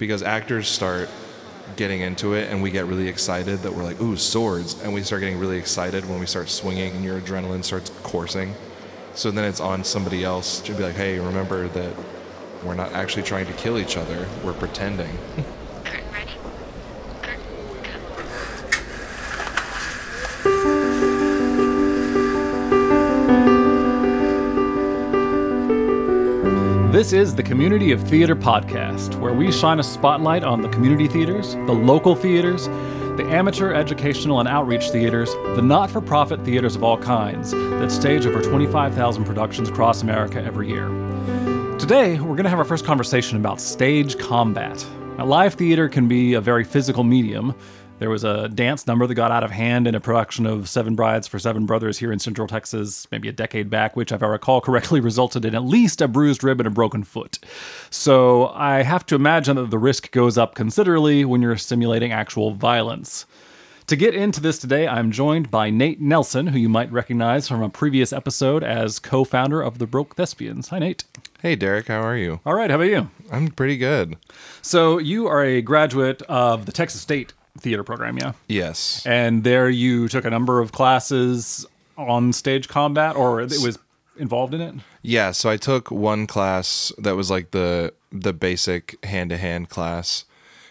because actors start getting into it and we get really excited that we're like, ooh, swords. And we start getting really excited when we start swinging and your adrenaline starts coursing. So then it's on somebody else to be like, hey, remember that we're not actually trying to kill each other, we're pretending. This is the Community of Theater podcast, where we shine a spotlight on the community theaters, the local theaters, the amateur, educational, and outreach theaters, the not for profit theaters of all kinds that stage over 25,000 productions across America every year. Today, we're going to have our first conversation about stage combat. Now, live theater can be a very physical medium. There was a dance number that got out of hand in a production of Seven Brides for Seven Brothers here in Central Texas, maybe a decade back, which, if I recall correctly, resulted in at least a bruised rib and a broken foot. So I have to imagine that the risk goes up considerably when you're simulating actual violence. To get into this today, I'm joined by Nate Nelson, who you might recognize from a previous episode as co founder of the Broke Thespians. Hi, Nate. Hey, Derek, how are you? All right, how about you? I'm pretty good. So, you are a graduate of the Texas State Theater Program, yeah? Yes. And there you took a number of classes on stage combat, or it was involved in it? Yeah, so I took one class that was like the the basic hand to hand class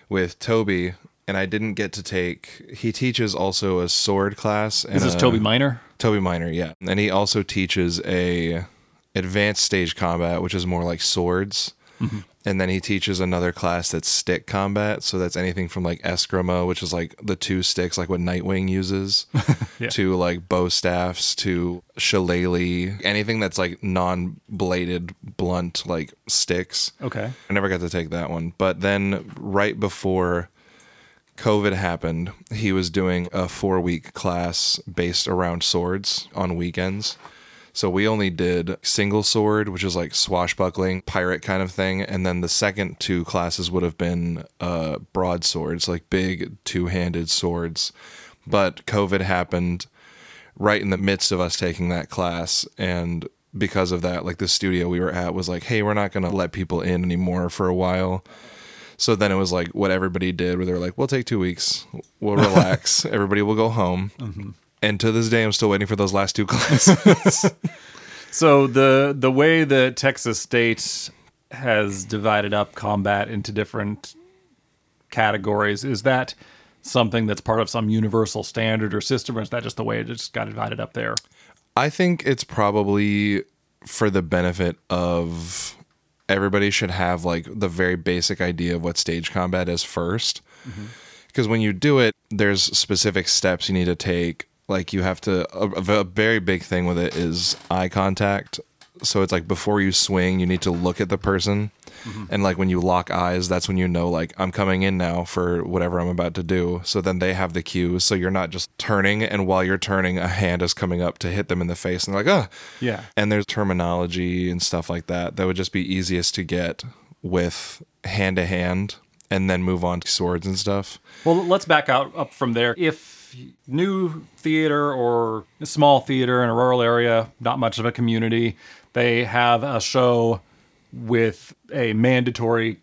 with Toby, and I didn't get to take. He teaches also a sword class. And Is this a- Toby Minor? Toby Minor, yeah, and he also teaches a advanced stage combat, which is more like swords. Mm-hmm. And then he teaches another class that's stick combat. So that's anything from like eskrima, which is like the two sticks, like what Nightwing uses, Yeah. to like bow staffs, to shillelagh, anything that's like non bladed, blunt, like sticks. Okay. I never got to take that one. But then right before COVID happened, he was doing a four week class based around swords on weekends. So we only did single sword, which is like swashbuckling, pirate kind of thing. And then the second two classes would have been uh, broadswords, like big two handed swords. But COVID happened right in the midst of us taking that class. And because of that, like the studio we were at was like, hey, we're not going to let people in anymore for a while. So then it was like what everybody did, where they were like, we'll take two weeks, we'll relax, everybody will go home. And to this day, I'm still waiting for those last two classes. So the the way that Texas State has divided up combat into different categories is that something that's part of some universal standard or system, or is that just the way it just got divided up there? I think it's probably for the benefit of everybody should have like the very basic idea of what stage combat is 1st Because mm-hmm. when you do it, there's specific steps you need to take. Like you have to, a, a very big thing with it is eye contact. So it's like before you swing, you need to look at the person. Mm-hmm. And like when you lock eyes, that's when you know, like, I'm coming in now for whatever I'm about to do. So then they have the cues. So you're not just turning, and while you're turning, a hand is coming up to hit them in the face. And they're like, oh, Yeah. and there's terminology and stuff like that that would just be easiest to get with hand to hand and then move on to swords and stuff. Well, let's back out up from there. If new theater or a small theater in a rural area, not much of a community, they have a show with a mandatory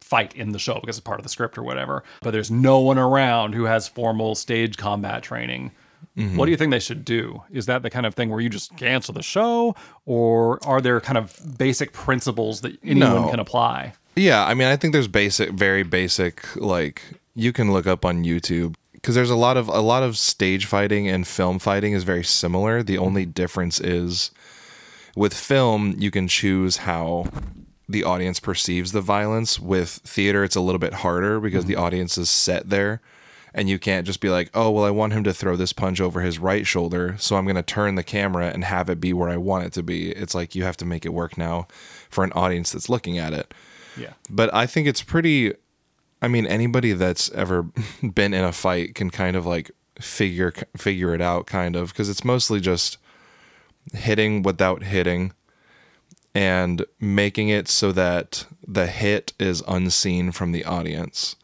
fight in the show because it's part of the script or whatever, but there's no one around who has formal stage combat training. What do you think they should do? Is that the kind of thing where you just cancel the show, or are there kind of basic principles that anyone No. can apply? Yeah, I mean, I think there's basic, very basic. Like you can look up on YouTube because there's a lot of a lot of stage fighting and film fighting is very similar. The only difference is with film you can choose how the audience perceives the violence. With theater, it's a little bit harder because the mm-hmm. audience is set there. And you can't just be like, oh, well, I want him to throw this punch over his right shoulder. So I'm going to turn the camera and have it be where I want it to be. It's like you have to make it work now for an audience that's looking at it Yeah. but I think it's pretty. I mean, anybody that's ever been in a fight can kind of like figure figure it out, kind of, because it's mostly just hitting without hitting, and making it so that the hit is unseen from the audience.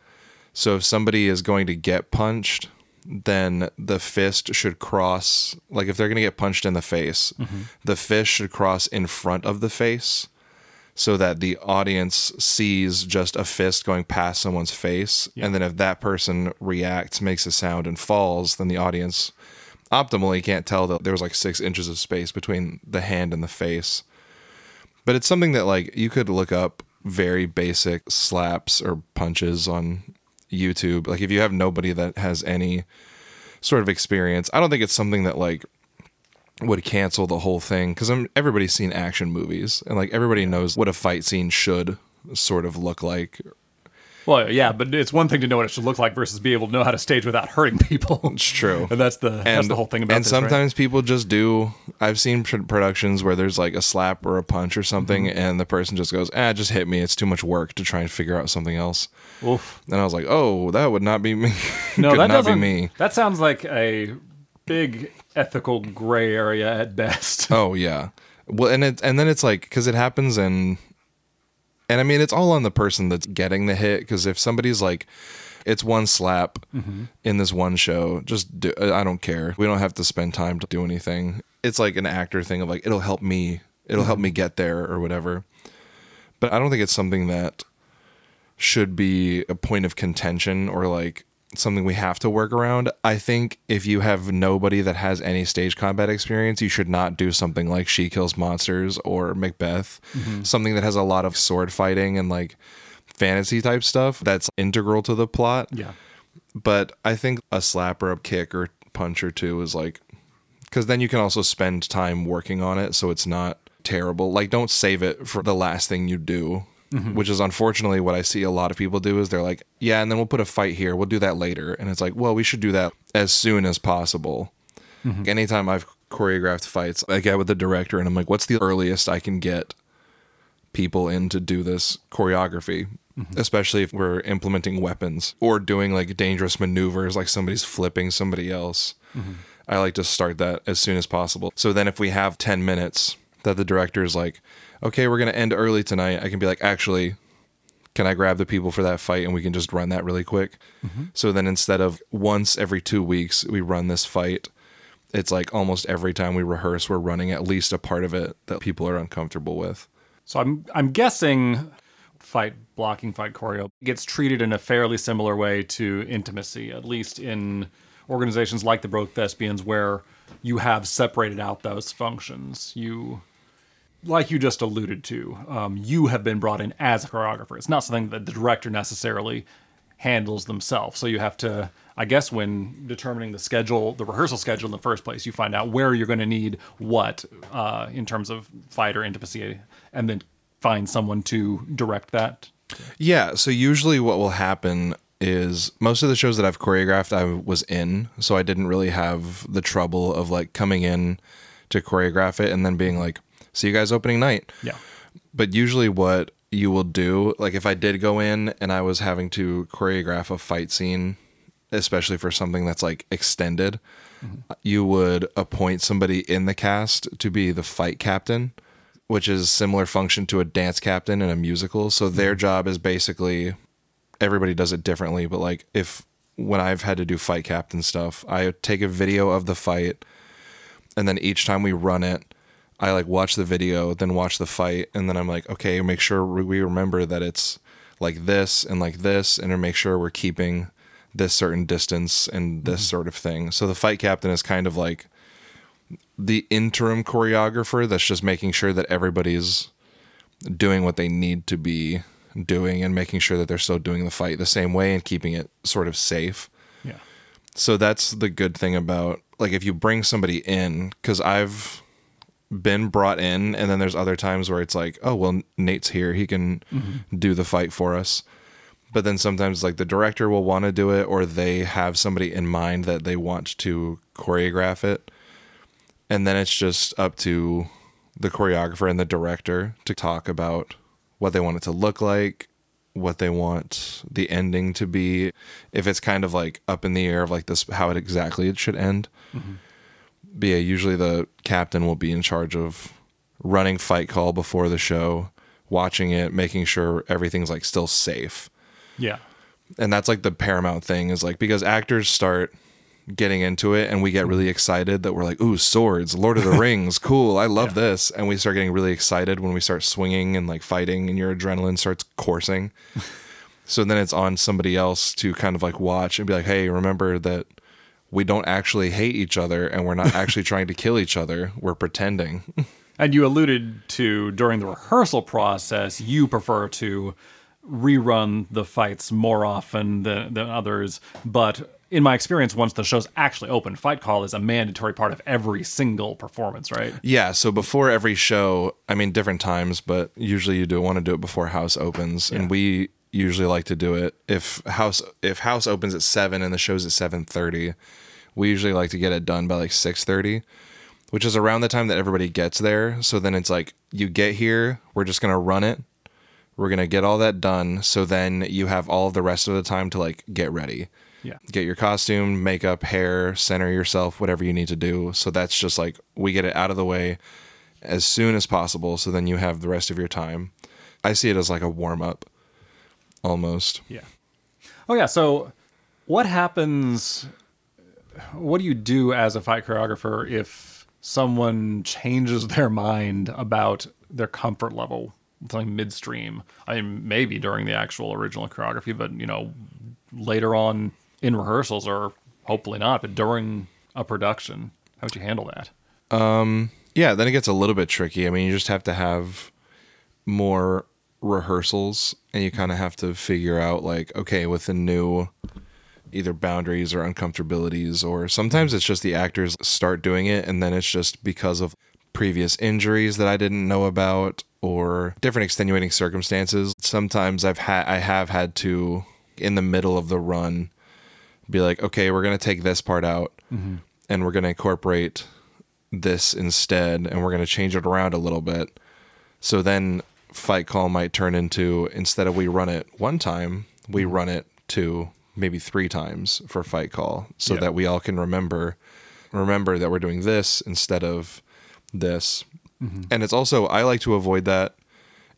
So if somebody is going to get punched, then the fist should cross. Like if they're going to get punched in the face, mm-hmm. the fist should cross in front of the face so that the audience sees just a fist going past someone's face. And then if that person reacts, makes a sound, and falls, then the audience optimally can't tell that there was like six inches of space between the hand and the face. But it's something that like you could look up very basic slaps or punches on YouTube. Like if you have nobody that has any sort of experience, I don't think it's something that like would cancel the whole thing because everybody's seen action movies and like everybody knows what a fight scene should sort of look like. Well, yeah, but it's one thing to know what it should look like versus be able to know how to stage without hurting people. It's true. and that's the that's the whole thing about and this, right? sometimes people just do i've seen productions where there's like a slap or a punch or something Mm-hmm. and the person just goes ah just hit me it's too much work to try and figure out something else Oof. and i was like oh that would not be me No, that not be doesn't. me That sounds like a big ethical gray area at best. oh yeah well and it and then it's like because it happens and and i mean it's all on the person that's getting the hit because if somebody's like it's one slap Mm-hmm. in this one show just do i don't care we don't have to spend time to do anything it's like an actor thing of like it'll help me it'll help me Mm-hmm. get there or whatever but i don't think it's something that should be a point of contention or like something we have to work around. I think if you have nobody that has any stage combat experience, you should not do something like She Kills Monsters or Macbeth, mm-hmm. something that has a lot of sword fighting and like fantasy type stuff that's integral to the plot. yeah. But I think a slap or a kick or punch or two is like, because then you can also spend time working on it so it's not terrible. Like, don't save it for the last thing you do. Mm-hmm. Which is unfortunately what I see a lot of people do is they're like, yeah, and then we'll put a fight here. We'll do that later. And it's like, well, we should do that as soon as possible. Mm-hmm. Anytime I've choreographed fights, I get with the director and I'm like, what's the earliest I can get people in to do this choreography, mm-hmm. especially if we're implementing weapons or doing like dangerous maneuvers, like somebody's flipping somebody else. I like to start that as soon as possible. So then, if we have 10 minutes that the director is like, okay, we're going to end early tonight, I can be like, actually, can I grab the people for that fight and we can just run that really quick? Mm-hmm. So then instead of once every two weeks, we run this fight. It's like almost every time we rehearse, we're running at least a part of it that people are uncomfortable with. So I'm I'm guessing fight blocking fight choreo gets treated in a fairly similar way to intimacy, at least in organizations like the Broke Thespians, where you have separated out those functions. You, like you just alluded to, um, you have been brought in as a choreographer. It's not something that the director necessarily handles themselves. So you have to, I guess, when determining the schedule, the rehearsal schedule in the first place, you find out where you're going to need what uh, in terms of fight or intimacy, and then find someone to direct that. Yeah. So usually what will happen is most of the shows that I've choreographed, I was in. So I didn't really have the trouble of like coming in to choreograph it and then being like, see you guys opening night. Yeah. But usually what you will do, like if I did go in and I was having to choreograph a fight scene, especially for something that's like extended, mm-hmm. you would appoint somebody in the cast to be the fight captain, which is similar function to a dance captain in a musical. So their mm-hmm. job is basically everybody does it differently, but like if when I've had to do fight captain stuff, I take a video of the fight and then each time we run it, I like watch the video, then watch the fight, and then I'm like, okay, make sure we remember that it's like this and like this, and make sure we're keeping this certain distance and this mm-hmm. sort of thing. So the fight captain is kind of like the interim choreographer that's just making sure that everybody's doing what they need to be doing and making sure that they're still doing the fight the same way and keeping it sort of safe. Yeah. So that's the good thing about like if you bring somebody in cuz I've been brought in and then there's other times where it's like, "Oh, well Nate's here. He can mm-hmm. do the fight for us." But then sometimes like the director will want to do it or they have somebody in mind that they want to choreograph it. And then it's just up to the choreographer and the director to talk about what they want it to look like, what they want the ending to be. If it's kind of like up in the air of like this, how it exactly it should end. Mm-hmm. But yeah, usually the captain will be in charge of running fight call before the show, watching it, making sure everything's like still safe Yeah. and that's like the paramount thing is like because actors start getting into it and we get really mm-hmm. excited that we're like, ooh, swords, Lord of the Rings, cool, I love this. And we start getting really excited when we start swinging and like fighting and your adrenaline starts coursing. so then it's on somebody else to kind of like watch and be like, hey, remember that we don't actually hate each other and we're not actually trying to kill each other. We're pretending. And you alluded to during the rehearsal process, you prefer to rerun the fights more often than, than others. But in my experience, once the show's actually open, fight call is a mandatory part of every single performance, right? Yeah, so before every show, I mean different times, but usually you do want to do it before house opens, Yeah. and we usually like to do it if house if house opens at seven and the show's at seven thirty. We usually like to get it done by like six thirty, which is around the time that everybody gets there. So then it's like you get here, we're just gonna run it, we're gonna get all that done. So then you have all of the rest of the time to like get ready Yeah. get your costume, makeup, hair, center yourself, whatever you need to do. So that's just like we get it out of the way as soon as possible. So then you have the rest of your time. I see it as like a warm up almost. Yeah. Oh yeah. So, what happens? What do you do as a fight choreographer if someone changes their mind about their comfort level, something midstream? I mean, maybe during the actual original choreography, but you know, later on in rehearsals, or hopefully not, but during a production, how would you handle that? Um, yeah, then it gets a little bit tricky. I mean, you just have to have more rehearsals and you kind of have to figure out like okay, with a new either boundaries or uncomfortabilities or sometimes it's just the actors start doing it and then it's just because of previous injuries that I didn't know about or different extenuating circumstances. Sometimes I've had I have had to in the middle of the run be like, okay, we're going to take this part out mm-hmm. and we're going to incorporate this instead and we're going to change it around a little bit. So then fight call might turn into instead of we run it one time, we mm-hmm. run it two, maybe three times for fight call so Yeah. that we all can remember remember that we're doing this instead of this. Mm-hmm. And it's also I like to avoid that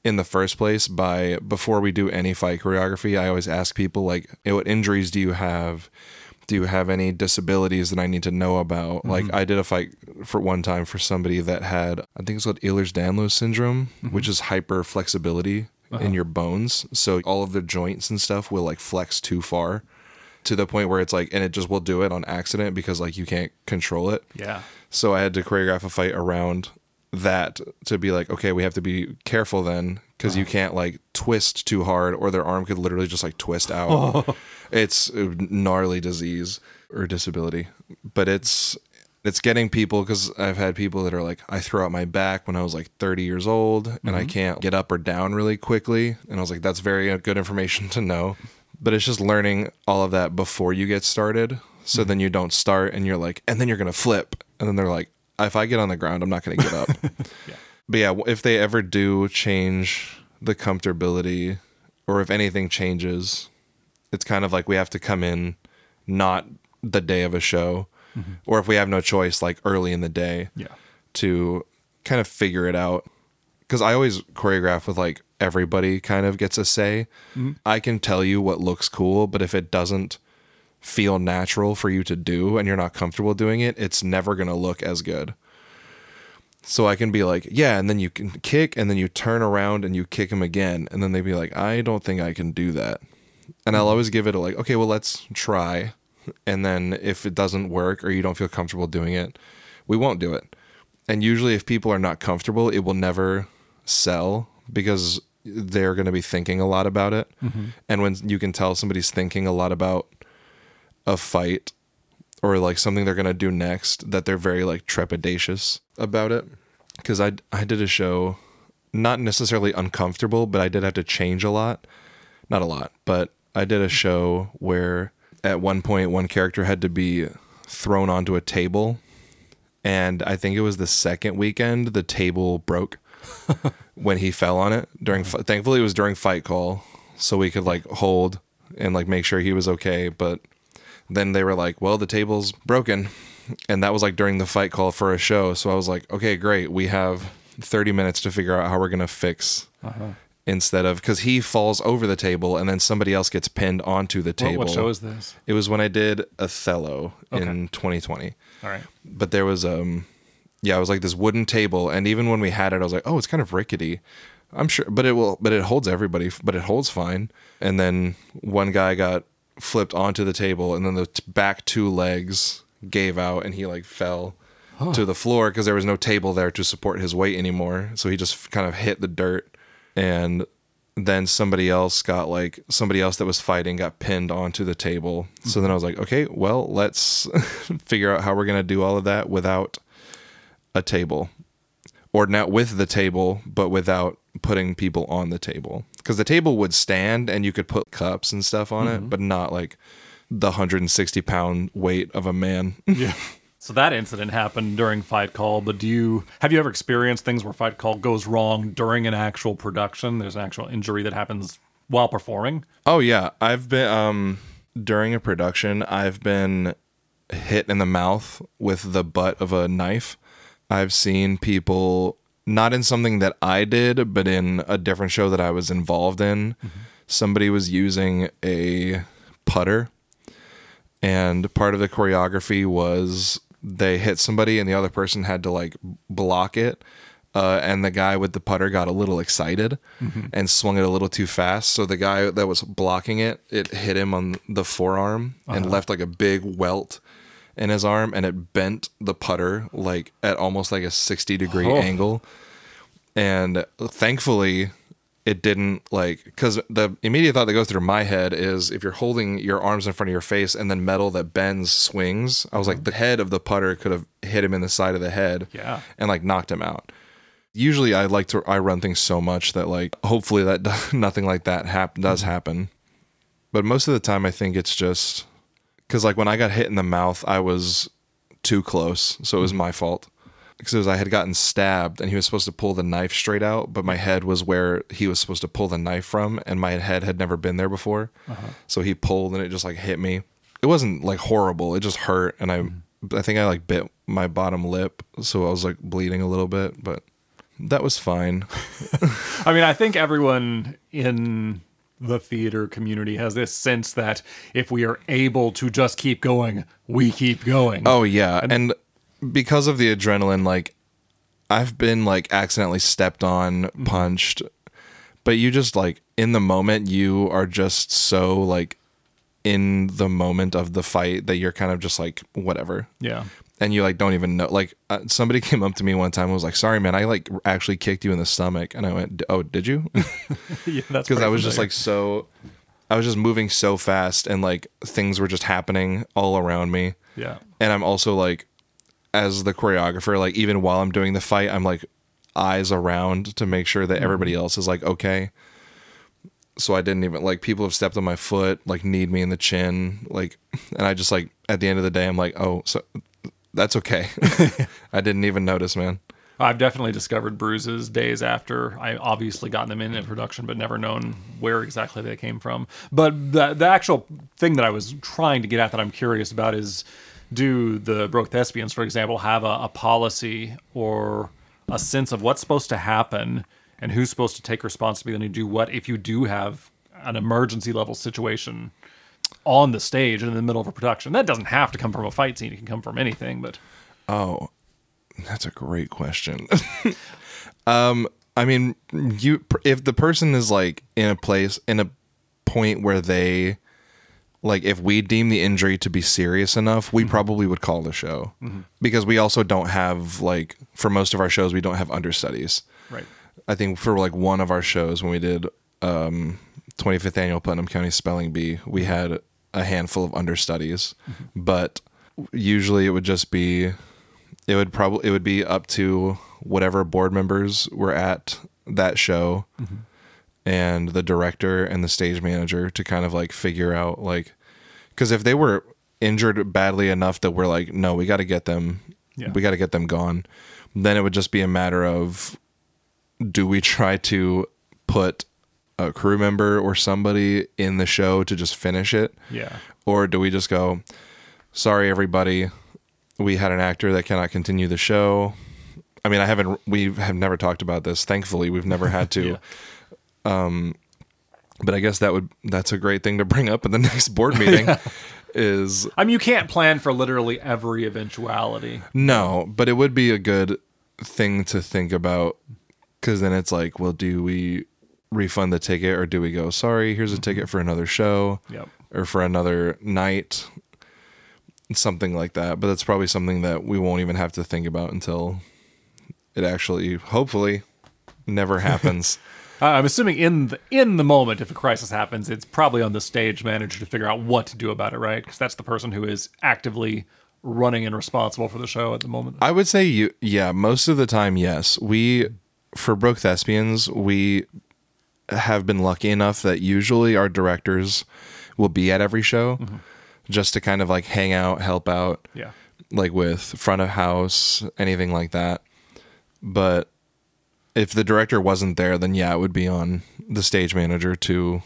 in the first place by before we do any fight choreography, I always ask people like, "Hey, what injuries do you have? Do you have any disabilities that I need to know about? Mm-hmm. Like I did a fight for one time for somebody that had I think it's called Ehlers-Danlos syndrome, mm-hmm. which is hyper flexibility in your bones. So all of the joints and stuff will like flex too far to the point where it's like and it just will do it on accident because like you can't control it. Yeah. So I had to choreograph a fight around that to be like, okay, we have to be careful then because you uh-huh. can't like twist too hard or their arm could literally just like twist out. it's a gnarly disease or disability, but it's it's getting people because I've had people that are like, I threw out my back when I was like 30 years old and I can't get up or down really quickly. And I was like, that's very uh, good information to know. But it's just learning all of that before you get started. So then you don't start and you're like, and then you're going to flip. And then they're like, if I get on the ground, I'm not going to get up. But yeah, if they ever do change the comfortability or if anything changes, it's kind of like we have to come in not the day of a show Mm-hmm. or if we have no choice like early in the day Yeah. to kind of figure it out. Because i always choreograph with like everybody kind of gets a say. Mm-hmm. I can tell you what looks cool but if it doesn't feel natural for you to do and you're not comfortable doing it it's never going to look as good. So i can be like yeah and then you can kick and then you turn around and you kick him again and then they'd be like i don't think i can do that. And I'll mm-hmm. always give it a like, okay, well, let's try. And then if it doesn't work or you don't feel comfortable doing it, we won't do it. And usually, if people are not comfortable, it will never sell because they're going to be thinking a lot about it. Mm-hmm. And when you can tell somebody's thinking a lot about a fight or like something they're going to do next, that they're very like trepidatious about it. Because I, I did a show, not necessarily uncomfortable, but I did have to change a lot not a lot, but I did a show where at one point one character had to be thrown onto a table, and I think it was the second weekend the table broke when he fell on it during. Thankfully, it was during fight call, so we could like hold and like make sure he was okay. But then they were like, "Well, the table's broken," and that was like during the fight call for a show. So I was like, "Okay, great. We have 30 minutes to figure out how we're gonna fix." Uh-huh. Instead of because he falls over the table and then somebody else gets pinned onto the table. what show is this? It was when I did Othello Okay. in 2020. All right. But there was um yeah, it was like this wooden table and even when we had it I was like, "Oh, it's kind of rickety." I'm sure but it will but it holds everybody, but it holds fine. And then one guy got flipped onto the table and then the t- back two legs gave out and he like fell to the floor because there was no table there to support his weight anymore. So he just kind of hit the dirt and then somebody else got like somebody else that was fighting got pinned onto the table. So then I was like, okay, well, let's figure out how we're gonna do all of that without a table, or not with the table, but without putting people on the table. Because the table would stand and you could put cups and stuff on it, mm-hmm. but not like the 160 pound weight of a man. Yeah. So that incident happened during Fight Call, but do you have you ever experienced things where Fight Call goes wrong during an actual production? There's an actual injury that happens while performing. Oh yeah, I've been um during a production, I've been hit in the mouth with the butt of a knife. I've seen people not in something that I did, but in a different show that I was involved in. Somebody was using a putter and part of the choreography was they hit somebody and the other person had to like block it uh, and the guy with the putter got a little excited and swung it a little too fast. So the guy that was blocking it it hit him on the forearm and left like a big welt in his arm and it bent the putter like at almost like a 60 degree Oh. angle. And thankfully it didn't like because the immediate thought that goes through my head is if you're holding your arms in front of your face and then metal that bends swings i was like mm-hmm. the head of the putter could have hit him in the side of the head Yeah. and like knocked him out. Usually i like to i run things so much that like hopefully that nothing like that hap- does mm-hmm. happen. But most of the time i think it's just because like when i got hit in the mouth i was too close so it was mm-hmm. my fault because it was I had gotten stabbed and he was supposed to pull the knife straight out, but my head was where he was supposed to pull the knife from, and my head had never been there before. Uh-huh. So he pulled and it just like hit me. It wasn't like horrible; it just hurt, and I mm-hmm. I think I like bit my bottom lip, so I was like bleeding a little bit, but that was fine. I mean, I think everyone in the theater community has this sense that if we are able to just keep going, we keep going. Oh yeah, and because of the adrenaline, like I've been like accidentally stepped on, punched, but you just like in the moment you are just so like in the moment of the fight that you're kind of just like whatever. Yeah. And you like don't even know. Like uh, somebody came up to me one time and was like, "Sorry, man, I like actually kicked you in the stomach." And I went, "Oh, did you?" yeah that's because I was just like so, I was just moving so fast and like things were just happening all around me yeah. and I'm also like as the choreographer like even while I'm doing the fight I'm like eyes around to make sure that everybody mm-hmm. else is like okay. So I didn't even like people have stepped on my foot like kneed me in the chin like and I just like at the end of the day I'm like oh so that's okay. I didn't even notice man. I've definitely discovered bruises days after I obviously gotten them in in production, but never known where exactly they came from. But the the actual thing that I was trying to get at that I'm curious about is, do the broke thespians, for example, have a, a policy or a sense of what's supposed to happen and who's supposed to take responsibility and do what if you do have an emergency level situation on the stage in the middle of a production? That doesn't have to come from a fight scene; it can come from anything. But Oh, that's a great question. um, I mean, you if the person is like in a place in a point where they like if we deem the injury to be serious enough, we mm-hmm. probably would call the show. Mm-hmm. Because we also don't have like for most of our shows we don't have understudies. right, I think for like one of our shows when we did um 25th annual Putnam County Spelling Bee, we mm-hmm. had a handful of understudies, but usually it would just be it would probably it would be up to whatever board members were at that show and the director and the stage manager to kind of like figure out like cuz if they were injured badly enough that we're like no, we got to get them Yeah. we got to get them gone, then it would just be a matter of do we try to put a crew member or somebody in the show to just finish it yeah. or do we just go sorry everybody we had an actor that cannot continue the show i mean i haven't we have never talked about this thankfully we've never had to Yeah. Um, but I guess that would that's a great thing to bring up in the next board meeting. Is I mean, you can't plan for literally every eventuality. no, but it would be a good thing to think about because then it's like, well, do we refund the ticket or do we go, sorry, here's a ticket mm-hmm. for another show Yep. or for another night, something like that. But that's probably something that we won't even have to think about until it actually, hopefully, never happens. Uh, I'm assuming in the in the moment, if a crisis happens, it's probably on the stage manager to figure out what to do about it, right? Because that's the person who is actively running and responsible for the show at the moment. I would say you yeah, most of the time yes. We for Broke Thespians, we have been lucky enough that usually our directors will be at every show just to kind of like hang out, help out, yeah. like with front of house, anything like that. But if the director wasn't there, then yeah, it would be on the stage manager to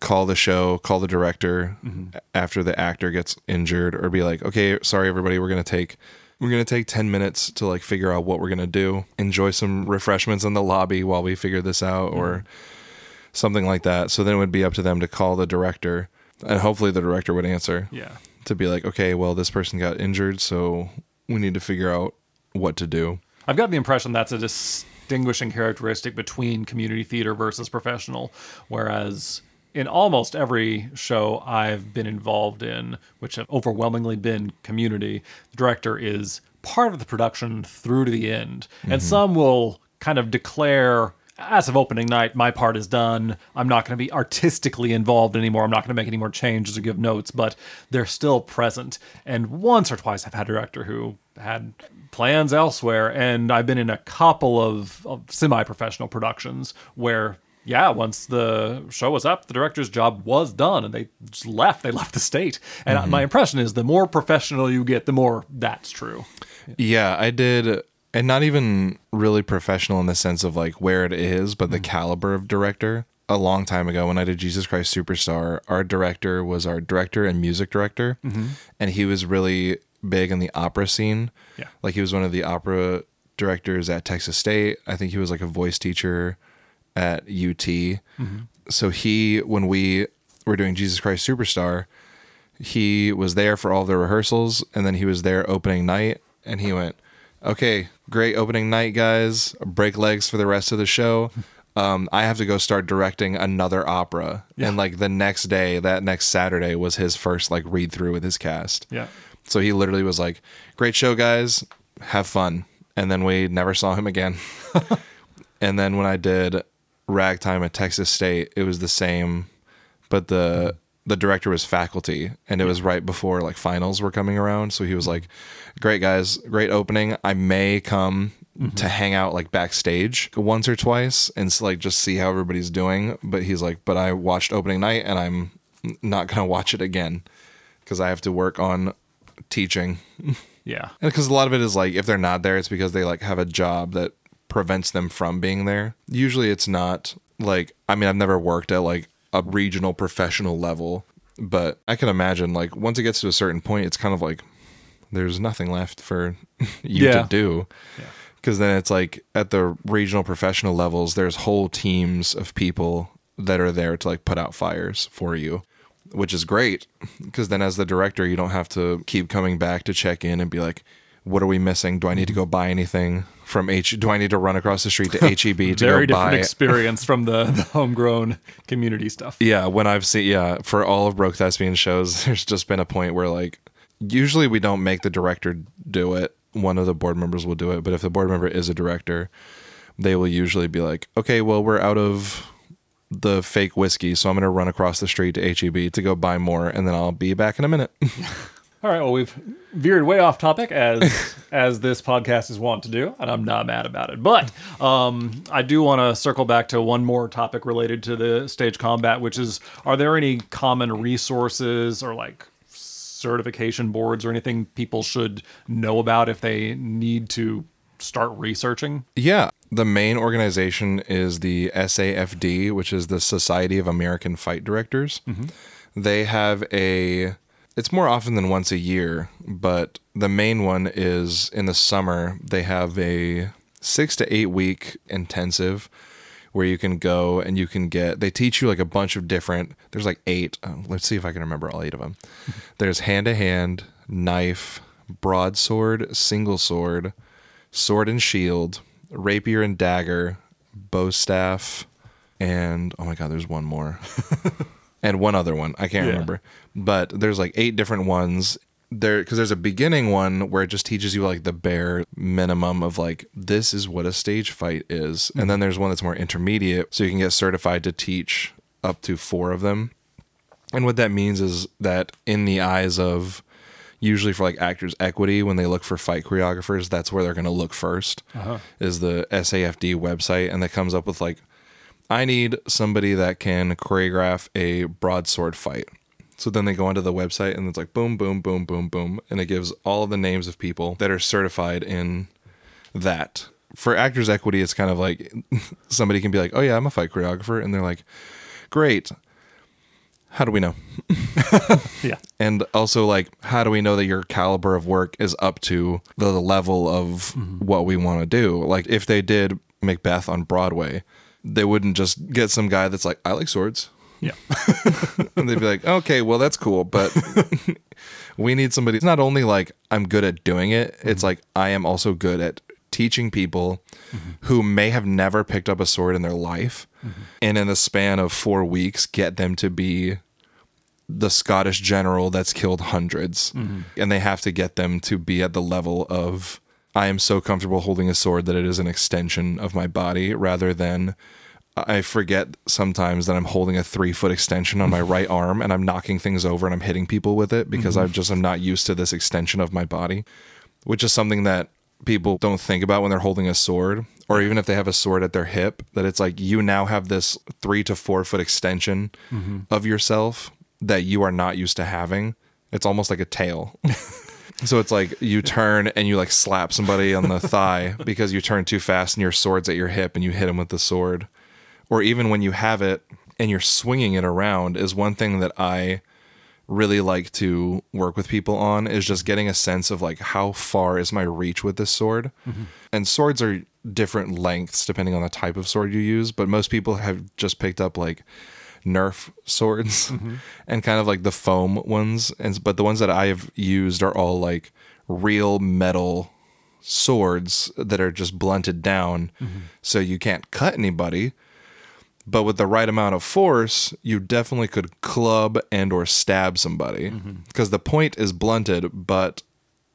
call the show, call the director mm-hmm. after the actor gets injured, or be like, okay, sorry everybody, we're gonna take we're gonna take ten minutes to like figure out what we're gonna do. Enjoy some refreshments in the lobby while we figure this out, or something like that. So then it would be up to them to call the director, and hopefully the director would answer Yeah. to be like, okay, well, this person got injured, so we need to figure out what to do. I've got the impression that's a distinguishing characteristic between community theater versus professional, whereas in almost every show I've been involved in, which have overwhelmingly been community, the director is part of the production through to the end. And mm-hmm. some will kind of declare as of opening night, my part is done. I'm not going to be artistically involved anymore. I'm not going to make any more changes or give notes, but they're still present. And once or twice, I've had a director who had plans elsewhere, and I've been in a couple of, of semi-professional productions where. Yeah, once the show was up, the director's job was done, and they just left. They left the state, and mm-hmm. my impression is the more professional you get, the more that's true. Yeah, I did, and not even really professional in the sense of like where it is, but the mm. caliber of director. A long time ago, when I did Jesus Christ Superstar, our director was our director and music director, mm-hmm. and he was really big in the opera scene. Yeah. like he was one of the opera directors at Texas State. I think he was like a voice teacher at UT. Mm-hmm. So he, when we were doing Jesus Christ Superstar, he was there for all the rehearsals and then he was there opening night and he went okay great opening night guys. Break legs for the rest of the show. Um, i have to go start directing another opera. And like the next day that next saturday was his first like read through with his cast. Yeah. so he literally was like great show guys. Have fun. And then we never saw him again. And then when i did ragtime at texas state it was the same but the the director was faculty and it was right before like finals were coming around so he was like great guys great opening i may come mm-hmm. to hang out like backstage once or twice and like just see how everybody's doing but he's like but i watched opening night and i'm not gonna watch it again because i have to work on teaching Yeah. because a lot of it is like if they're not there, it's because they like have a job that prevents them from being there. Usually, it's not like I mean I've never worked at like a regional professional level, but I can imagine like once it gets to a certain point, it's kind of like there's nothing left for you Yeah. to do. Because then it's like at the regional professional levels, there's whole teams of people that are there to like put out fires for you which is great because then as the director you don't have to keep coming back to check in and be like what are we missing do i need to go buy anything from h do i need to run across the street to heb to Very go different buy experience from the, the homegrown community stuff. yeah when i've seen yeah for all of broke thespian shows there's just been a point where like usually we don't make the director do it one of the board members will do it but if the board member is a director they will usually be like okay well we're out of the fake whiskey so i'm going to run across the street to heb to go buy more and then i'll be back in a minute All right, well, we've veered way off topic as as this podcast is wont to do, and I'm not mad about it. But um, I do want to circle back to one more topic related to the stage combat, which is: Are there any common resources or like certification boards or anything people should know about if they need to start researching? Yeah. The main organization is the SAFD, which is the Society of American Fight Directors. They have a, it's more often than once a year, but the main one is in the summer. They have a six to eight week intensive where you can go and you can get they teach you like a bunch of different there's like eight uh, let's see if i can remember all eight of them there's hand to hand knife broadsword single sword sword and shield rapier and dagger bow staff and oh my god there's one more and one other one i can't Yeah. remember but there's like eight different ones. There because there's a beginning one where it just teaches you like the bare minimum of like this is what a stage fight is. And then there's one that's more intermediate so you can get certified to teach up to four of them. And what that means is that in the eyes of usually for like actors equity when they look for fight choreographers that's where they're going to look 1st Uh-huh. is the SAFD website. And that comes up with like I need somebody that can choreograph a broadsword fight. So then they go onto the website and it's like boom boom boom boom boom and it gives all of the names of people that are certified in that. For actors equity it's kind of like somebody can be like, "Oh yeah, I'm a fight choreographer." And they're like, "Great. How do we know?" Yeah. and also like how do we know that your caliber of work is up to the level of mm-hmm. what we want to do like if they did macbeth on broadway they wouldn't just get some guy that's like i like swords Yeah. and they'd be like okay well that's cool but we need somebody. It's not only like i'm good at doing it it's mm-hmm. like i am also good at teaching people mm-hmm. who may have never picked up a sword in their life mm-hmm. and in the span of four weeks get them to be the Scottish general that's killed 100s And they have to get them to be at the level of I am so comfortable holding a sword that it is an extension of my body rather than I forget sometimes that I'm holding a three foot extension on my right arm and I'm knocking things over and I'm hitting people with it because mm-hmm. I just am not used to this extension of my body, which is something that people don't think about when they're holding a sword or even if they have a sword at their hip that it's like you now have this three to four foot extension mm-hmm. of yourself that you are not used to having. It's almost like a tail. So it's like you turn and you like slap somebody on the thigh because you turn too fast and your sword's at your hip and you hit them with the sword. Or even when you have it and you're swinging it around is one thing that I really like to work with people on is just getting a sense of like how far is my reach with this sword. Mm-hmm. And swords are different lengths depending on the type of sword you use, but most people have just picked up like Nerf swords mm-hmm. and kind of like the foam ones. And but the ones that I have used are all like real metal swords that are just blunted down mm-hmm. so you can't cut anybody. But with the right amount of force, you definitely could club and or stab somebody. Mm-hmm. Because the point is blunted, but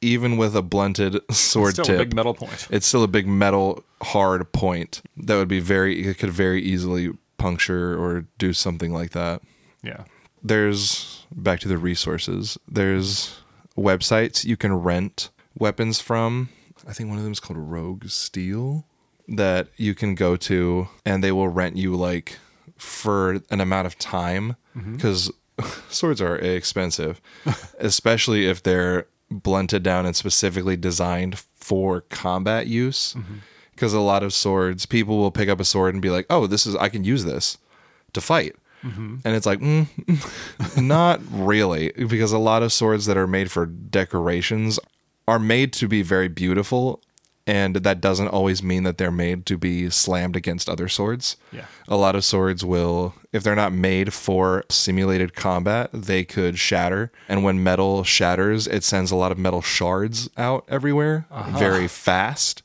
even with a blunted sword It's Still tip, a big metal point. it's still a big metal hard point that would be very it could very easily puncture or do something like that. Yeah. there's back to the resources there's websites you can rent weapons from. I think one of them is called rogue steel that you can go to and they will rent you like for an amount of time mm-hmm. because swords are expensive especially if they're blunted down and specifically designed for combat use. Mm-hmm. Because a lot of swords people will pick up a sword and be like oh this is i can use this to fight. Mm-hmm. And it's like mm, not really because a lot of swords that are made for decorations are made to be very beautiful and that doesn't always mean that they're made to be slammed against other swords Yeah. a lot of swords will if they're not made for simulated combat they could shatter and when metal shatters it sends a lot of metal shards out everywhere very fast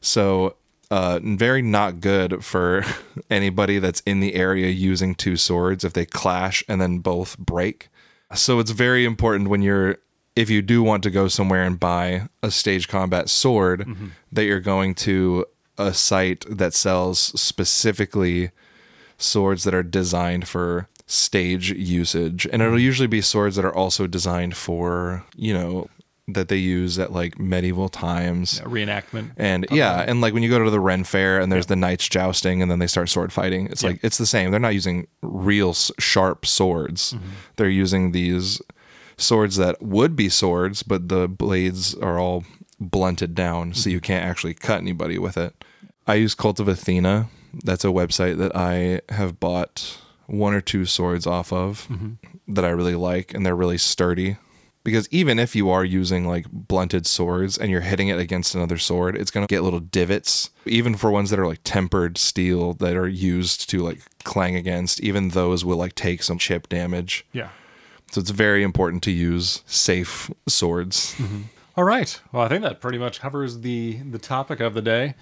so uh, very not good for anybody that's in the area using two swords if they clash and then both break. So it's very important when you're if you do want to go somewhere and buy a stage combat sword mm-hmm. that you're going to a site that sells specifically swords that are designed for stage usage. And it'll mm-hmm. usually be swords that are also designed for you know that they use at like medieval times. A reenactment. and yeah, and like when you go to the Ren Fair and there's the knights jousting and then they start sword fighting, it's like it's the same. They're not using real sharp swords. Mm-hmm. They're using these swords that would be swords, but the blades are all blunted down so you mhm. can't actually cut anybody with it. I use Kult of Athena. That's a website that I have bought one or two swords off of mm-hmm. that I really like and they're really sturdy because even if you are using like blunted swords and you're hitting it against another sword, it's going to get little divots. Even for ones that are like tempered steel that are used to like clang against, even those will like take some chip damage. Yeah. So it's very important to use safe swords. All right. Well, I think that pretty much covers the the topic of the day.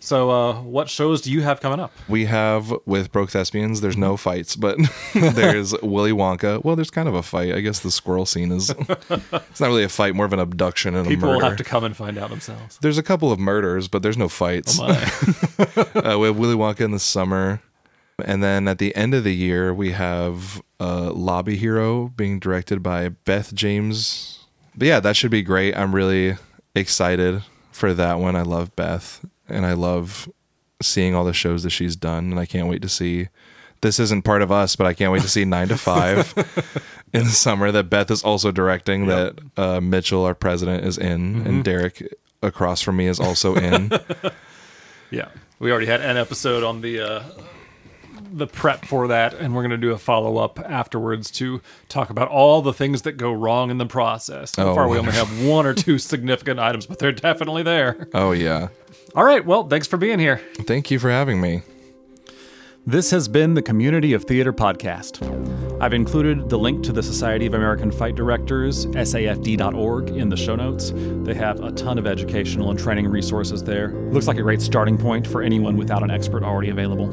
So, uh, what shows do you have coming up? We have with Broke Thespians, there's no fights, but there's Willy Wonka. Well, there's kind of a fight. I guess the squirrel scene is it's not really a fight, more of an abduction and People a will murder. have to come and find out themselves. There's a couple of murders, but there's no fights. Oh My. uh, we have Willy Wonka in the summer. And then at the end of the year, we have uh, Lobby Hero being directed by Beth James. But yeah, that should be great. I'm really excited for that one. I love Beth and I love seeing all the shows that she's done. And I can't wait to see. This isn't part of us, but I can't wait to see Nine to Five in the summer that Beth is also directing. That uh, Mitchell, our president, is in, and Derek across from me is also in. yeah, we already had an episode on the uh, the prep for that, and we're going to do a follow up afterwards to talk about all the things that go wrong in the process. So Oh, far, we oh. only have one or two significant items, but they're definitely there. oh yeah. All right. Well, thanks for being here. Thank you for having me. This has been the Community of Theater podcast. I've included the link to the Society of American Fight Directors, SAFD.org, in the show notes. They have a ton of educational and training resources there. Looks like a great starting point for anyone without an expert already available.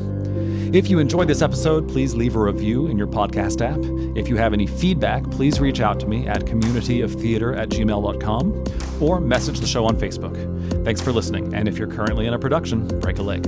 If you enjoyed this episode, please leave a review in your podcast app. If you have any feedback, please reach out to me at communityoftheater at gmail.com or message the show on Facebook. Thanks for listening, and if you're currently in a production, break a leg.